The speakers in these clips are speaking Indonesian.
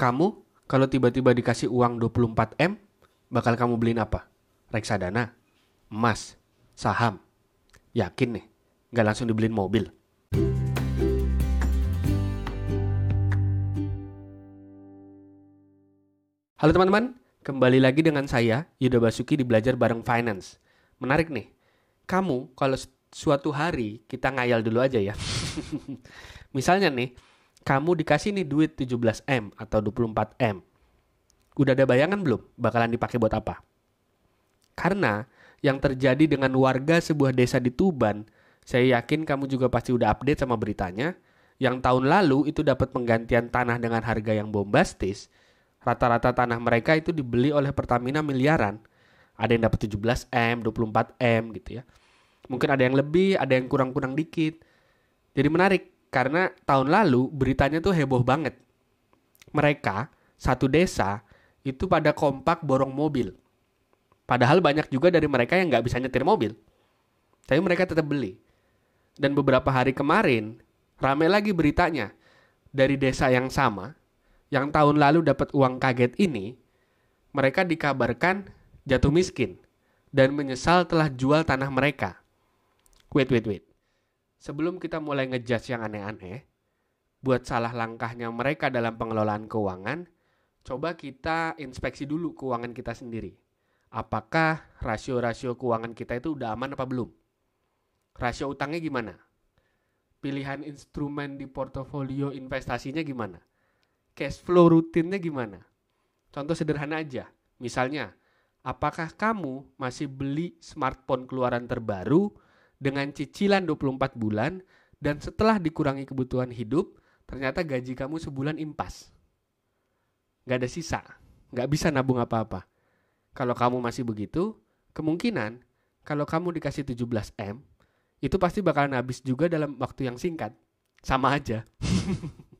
Kamu kalau tiba-tiba dikasih uang 24M, bakal kamu beliin apa? Reksadana, emas, saham. Yakin nih, nggak langsung dibeliin mobil. Halo teman-teman, kembali lagi dengan saya, Yuda Basuki di Belajar Bareng Finance. Menarik nih, kamu kalau suatu hari, kita ngayal dulu aja ya. Misalnya nih, kamu dikasih nih duit 17M atau 24M. Udah ada bayangan belum bakalan dipakai buat apa? Karena yang terjadi dengan warga sebuah desa di Tuban, saya yakin kamu juga pasti udah update sama beritanya, yang tahun lalu itu dapat penggantian tanah dengan harga yang bombastis, Rata-rata tanah mereka itu dibeli oleh Pertamina miliaran. Ada yang dapat 17M, 24M gitu ya. Mungkin ada yang lebih, ada yang kurang-kurang dikit. Jadi menarik karena tahun lalu beritanya tuh heboh banget. Mereka satu desa itu pada kompak borong mobil. Padahal banyak juga dari mereka yang nggak bisa nyetir mobil. Tapi mereka tetap beli. Dan beberapa hari kemarin, rame lagi beritanya. Dari desa yang sama, yang tahun lalu dapat uang kaget ini, mereka dikabarkan jatuh miskin dan menyesal telah jual tanah mereka. Wait, wait, wait. Sebelum kita mulai ngejudge yang aneh-aneh, buat salah langkahnya mereka dalam pengelolaan keuangan, coba kita inspeksi dulu keuangan kita sendiri. Apakah rasio-rasio keuangan kita itu udah aman apa belum? Rasio utangnya gimana? Pilihan instrumen di portofolio investasinya gimana? cash flow rutinnya gimana? Contoh sederhana aja. Misalnya, apakah kamu masih beli smartphone keluaran terbaru dengan cicilan 24 bulan dan setelah dikurangi kebutuhan hidup, ternyata gaji kamu sebulan impas. Gak ada sisa, gak bisa nabung apa-apa. Kalau kamu masih begitu, kemungkinan kalau kamu dikasih 17M, itu pasti bakalan habis juga dalam waktu yang singkat. Sama aja.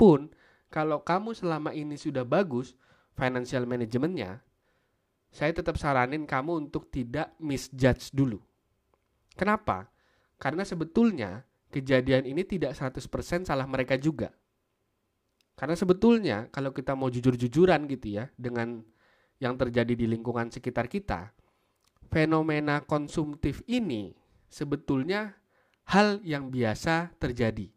pun kalau kamu selama ini sudah bagus financial manajemennya, saya tetap saranin kamu untuk tidak misjudge dulu. Kenapa? Karena sebetulnya kejadian ini tidak 100% salah mereka juga. Karena sebetulnya kalau kita mau jujur-jujuran gitu ya dengan yang terjadi di lingkungan sekitar kita, fenomena konsumtif ini sebetulnya hal yang biasa terjadi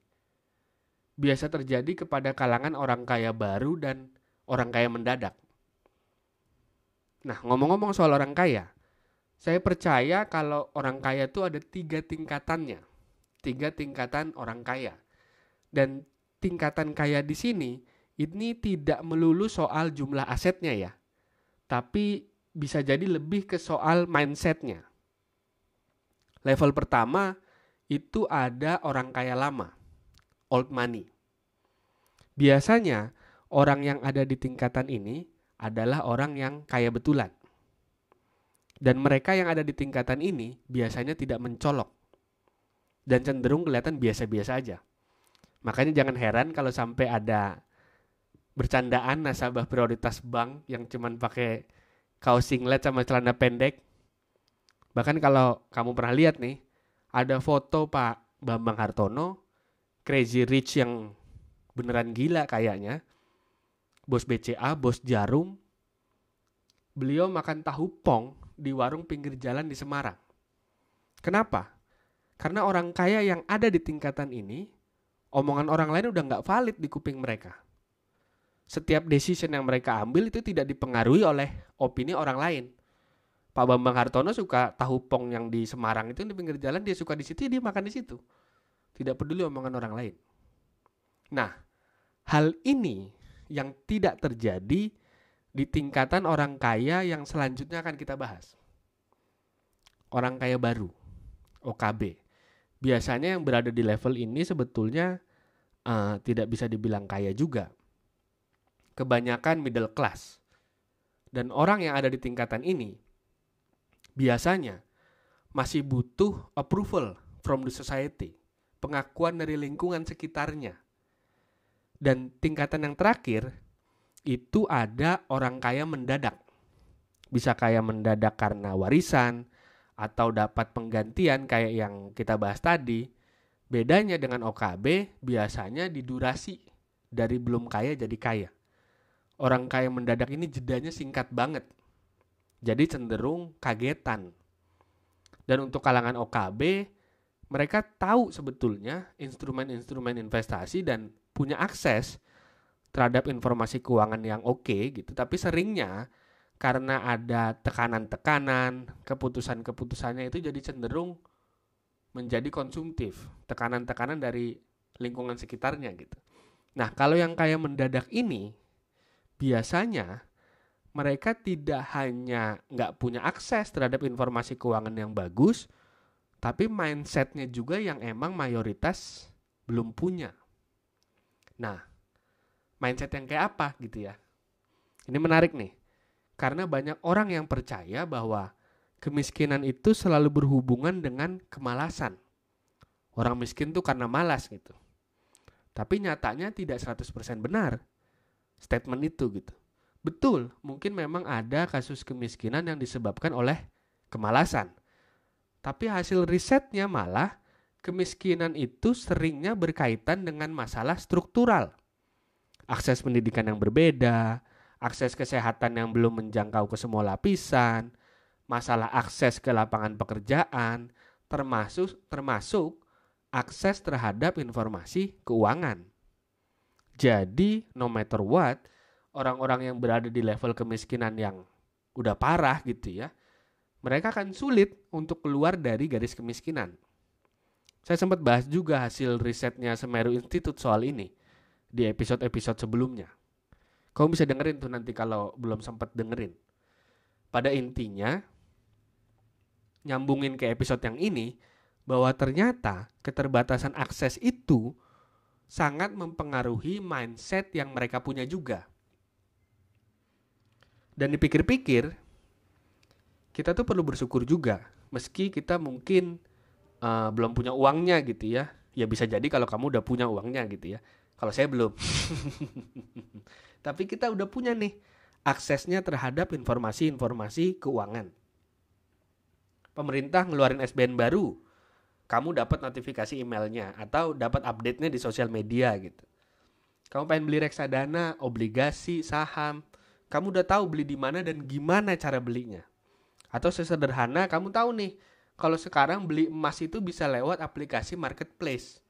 biasa terjadi kepada kalangan orang kaya baru dan orang kaya mendadak. Nah, ngomong-ngomong soal orang kaya, saya percaya kalau orang kaya itu ada tiga tingkatannya. Tiga tingkatan orang kaya. Dan tingkatan kaya di sini, ini tidak melulu soal jumlah asetnya ya. Tapi bisa jadi lebih ke soal mindsetnya. Level pertama itu ada orang kaya lama old money. Biasanya orang yang ada di tingkatan ini adalah orang yang kaya betulan. Dan mereka yang ada di tingkatan ini biasanya tidak mencolok dan cenderung kelihatan biasa-biasa aja. Makanya jangan heran kalau sampai ada bercandaan nasabah prioritas bank yang cuman pakai kaos singlet sama celana pendek. Bahkan kalau kamu pernah lihat nih, ada foto Pak Bambang Hartono Crazy Rich yang beneran gila kayaknya. Bos BCA, bos jarum. Beliau makan tahu pong di warung pinggir jalan di Semarang. Kenapa? Karena orang kaya yang ada di tingkatan ini, omongan orang lain udah nggak valid di kuping mereka. Setiap decision yang mereka ambil itu tidak dipengaruhi oleh opini orang lain. Pak Bambang Hartono suka tahu pong yang di Semarang itu di pinggir jalan dia suka di situ dia makan di situ tidak peduli omongan orang lain. Nah, hal ini yang tidak terjadi di tingkatan orang kaya yang selanjutnya akan kita bahas. Orang kaya baru, OKB. Biasanya yang berada di level ini sebetulnya uh, tidak bisa dibilang kaya juga. Kebanyakan middle class. Dan orang yang ada di tingkatan ini biasanya masih butuh approval from the society pengakuan dari lingkungan sekitarnya. Dan tingkatan yang terakhir itu ada orang kaya mendadak. Bisa kaya mendadak karena warisan atau dapat penggantian kayak yang kita bahas tadi. Bedanya dengan OKB biasanya di durasi dari belum kaya jadi kaya. Orang kaya mendadak ini jedanya singkat banget. Jadi cenderung kagetan. Dan untuk kalangan OKB, mereka tahu sebetulnya instrumen-instrumen investasi dan punya akses terhadap informasi keuangan yang oke okay, gitu. Tapi seringnya karena ada tekanan-tekanan, keputusan-keputusannya itu jadi cenderung menjadi konsumtif, tekanan-tekanan dari lingkungan sekitarnya gitu. Nah, kalau yang kayak mendadak ini biasanya mereka tidak hanya nggak punya akses terhadap informasi keuangan yang bagus, tapi mindsetnya juga yang emang mayoritas belum punya. Nah, mindset yang kayak apa gitu ya? Ini menarik nih, karena banyak orang yang percaya bahwa kemiskinan itu selalu berhubungan dengan kemalasan. Orang miskin tuh karena malas gitu. Tapi nyatanya tidak 100% benar statement itu gitu. Betul, mungkin memang ada kasus kemiskinan yang disebabkan oleh kemalasan. Tapi hasil risetnya malah kemiskinan itu seringnya berkaitan dengan masalah struktural. Akses pendidikan yang berbeda, akses kesehatan yang belum menjangkau ke semua lapisan, masalah akses ke lapangan pekerjaan, termasuk termasuk akses terhadap informasi keuangan. Jadi, no matter what, orang-orang yang berada di level kemiskinan yang udah parah gitu ya, mereka akan sulit untuk keluar dari garis kemiskinan. Saya sempat bahas juga hasil risetnya Semeru Institute soal ini di episode-episode sebelumnya. Kamu bisa dengerin tuh nanti kalau belum sempat dengerin. Pada intinya, nyambungin ke episode yang ini, bahwa ternyata keterbatasan akses itu sangat mempengaruhi mindset yang mereka punya juga. Dan dipikir-pikir, kita tuh perlu bersyukur juga meski kita mungkin uh, belum punya uangnya gitu ya ya bisa jadi kalau kamu udah punya uangnya gitu ya kalau saya belum. Tapi kita udah punya nih aksesnya terhadap informasi-informasi keuangan. Pemerintah ngeluarin SBN baru kamu dapat notifikasi emailnya atau dapat update-nya di sosial media gitu. Kamu pengen beli reksadana obligasi saham kamu udah tahu beli di mana dan gimana cara belinya. Atau sesederhana kamu tahu nih, kalau sekarang beli emas itu bisa lewat aplikasi marketplace.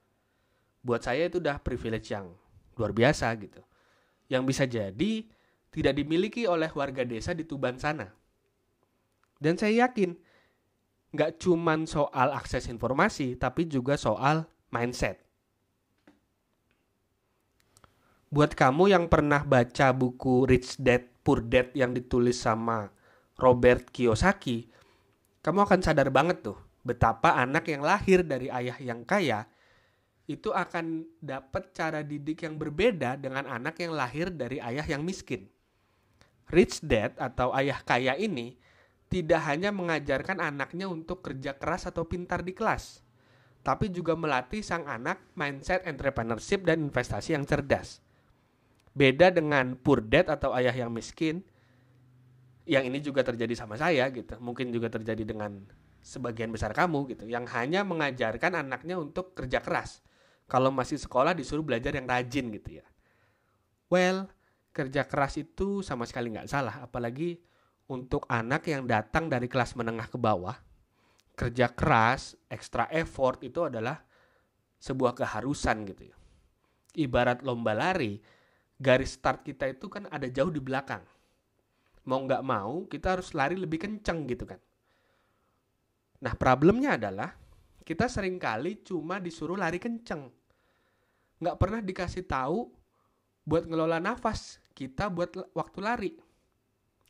Buat saya itu udah privilege yang luar biasa gitu. Yang bisa jadi tidak dimiliki oleh warga desa di Tuban sana. Dan saya yakin nggak cuman soal akses informasi, tapi juga soal mindset. Buat kamu yang pernah baca buku Rich Dad Poor Dad yang ditulis sama Robert Kiyosaki, kamu akan sadar banget tuh betapa anak yang lahir dari ayah yang kaya itu akan dapat cara didik yang berbeda dengan anak yang lahir dari ayah yang miskin. Rich dad atau ayah kaya ini tidak hanya mengajarkan anaknya untuk kerja keras atau pintar di kelas, tapi juga melatih sang anak mindset entrepreneurship dan investasi yang cerdas. Beda dengan poor dad atau ayah yang miskin, yang ini juga terjadi sama saya gitu mungkin juga terjadi dengan sebagian besar kamu gitu yang hanya mengajarkan anaknya untuk kerja keras kalau masih sekolah disuruh belajar yang rajin gitu ya well kerja keras itu sama sekali nggak salah apalagi untuk anak yang datang dari kelas menengah ke bawah kerja keras extra effort itu adalah sebuah keharusan gitu ya ibarat lomba lari garis start kita itu kan ada jauh di belakang mau nggak mau kita harus lari lebih kenceng gitu kan. Nah problemnya adalah kita sering kali cuma disuruh lari kenceng. Nggak pernah dikasih tahu buat ngelola nafas kita buat waktu lari.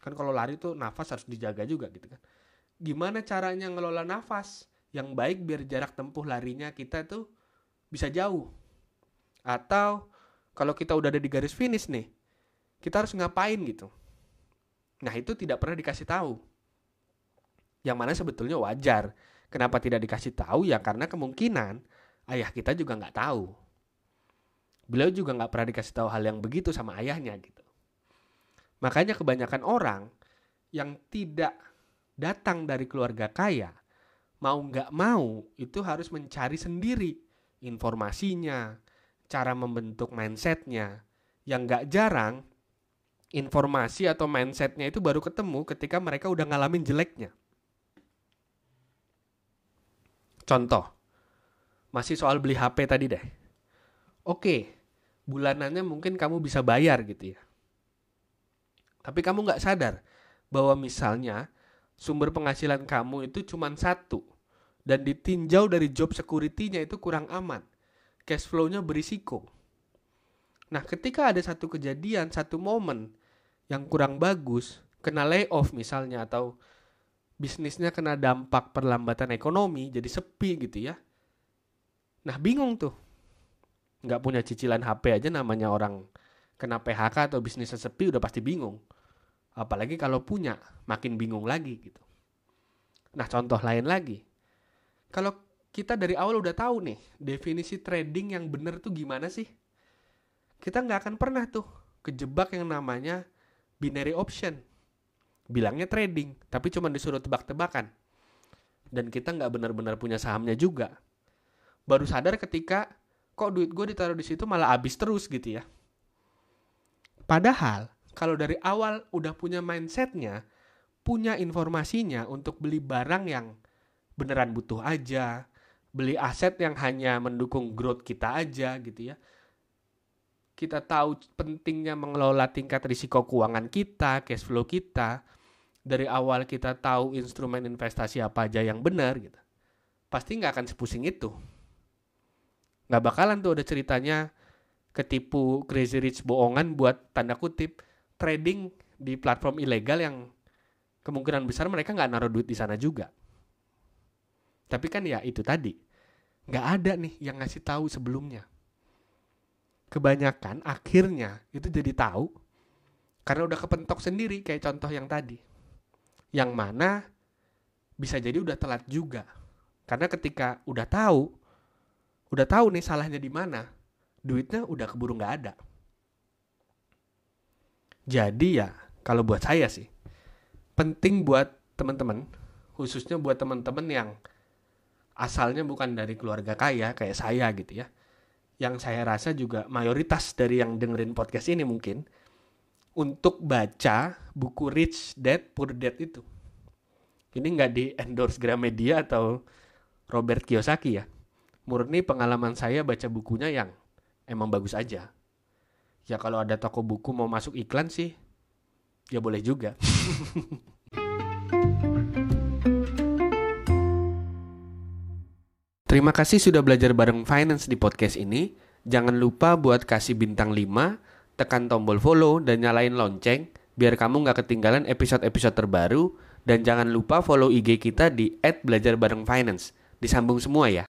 Kan kalau lari tuh nafas harus dijaga juga gitu kan. Gimana caranya ngelola nafas yang baik biar jarak tempuh larinya kita tuh bisa jauh. Atau kalau kita udah ada di garis finish nih, kita harus ngapain gitu. Nah itu tidak pernah dikasih tahu. Yang mana sebetulnya wajar. Kenapa tidak dikasih tahu? Ya karena kemungkinan ayah kita juga nggak tahu. Beliau juga nggak pernah dikasih tahu hal yang begitu sama ayahnya gitu. Makanya kebanyakan orang yang tidak datang dari keluarga kaya, mau nggak mau itu harus mencari sendiri informasinya, cara membentuk mindsetnya. Yang nggak jarang informasi atau mindsetnya itu baru ketemu ketika mereka udah ngalamin jeleknya. Contoh, masih soal beli HP tadi deh. Oke, bulanannya mungkin kamu bisa bayar gitu ya. Tapi kamu nggak sadar bahwa misalnya sumber penghasilan kamu itu cuma satu dan ditinjau dari job security-nya itu kurang aman. Cash flow-nya berisiko. Nah, ketika ada satu kejadian, satu momen yang kurang bagus, kena layoff misalnya atau bisnisnya kena dampak perlambatan ekonomi, jadi sepi gitu ya. Nah, bingung tuh. Nggak punya cicilan HP aja namanya orang kena PHK atau bisnisnya sepi udah pasti bingung. Apalagi kalau punya, makin bingung lagi gitu. Nah, contoh lain lagi. Kalau kita dari awal udah tahu nih, definisi trading yang bener tuh gimana sih? Kita nggak akan pernah tuh kejebak yang namanya binary option. Bilangnya trading, tapi cuma disuruh tebak-tebakan. Dan kita nggak benar-benar punya sahamnya juga. Baru sadar ketika kok duit gue ditaruh di situ malah habis terus gitu ya. Padahal kalau dari awal udah punya mindsetnya, punya informasinya untuk beli barang yang beneran butuh aja, beli aset yang hanya mendukung growth kita aja gitu ya. Kita tahu pentingnya mengelola tingkat risiko keuangan kita, cash flow kita. Dari awal kita tahu instrumen investasi apa aja yang benar gitu. Pasti nggak akan sepusing itu. Nggak bakalan tuh ada ceritanya ketipu crazy rich bohongan buat tanda kutip trading di platform ilegal yang kemungkinan besar mereka nggak naruh duit di sana juga. Tapi kan ya itu tadi, nggak ada nih yang ngasih tahu sebelumnya. Kebanyakan akhirnya itu jadi tahu karena udah kepentok sendiri kayak contoh yang tadi. Yang mana bisa jadi udah telat juga. Karena ketika udah tahu, udah tahu nih salahnya di mana, duitnya udah keburu nggak ada. Jadi ya, kalau buat saya sih, penting buat teman-teman, khususnya buat teman-teman yang asalnya bukan dari keluarga kaya kayak saya gitu ya. Yang saya rasa juga mayoritas dari yang dengerin podcast ini mungkin untuk baca buku Rich Dad Poor Dad itu. Ini nggak di endorse Gramedia atau Robert Kiyosaki ya. Murni pengalaman saya baca bukunya yang emang bagus aja ya kalau ada toko buku mau masuk iklan sih ya boleh juga Terima kasih sudah belajar bareng finance di podcast ini. Jangan lupa buat kasih bintang 5, tekan tombol follow dan nyalain lonceng biar kamu nggak ketinggalan episode-episode terbaru dan jangan lupa follow IG kita di @belajarbarengfinance. Disambung semua ya.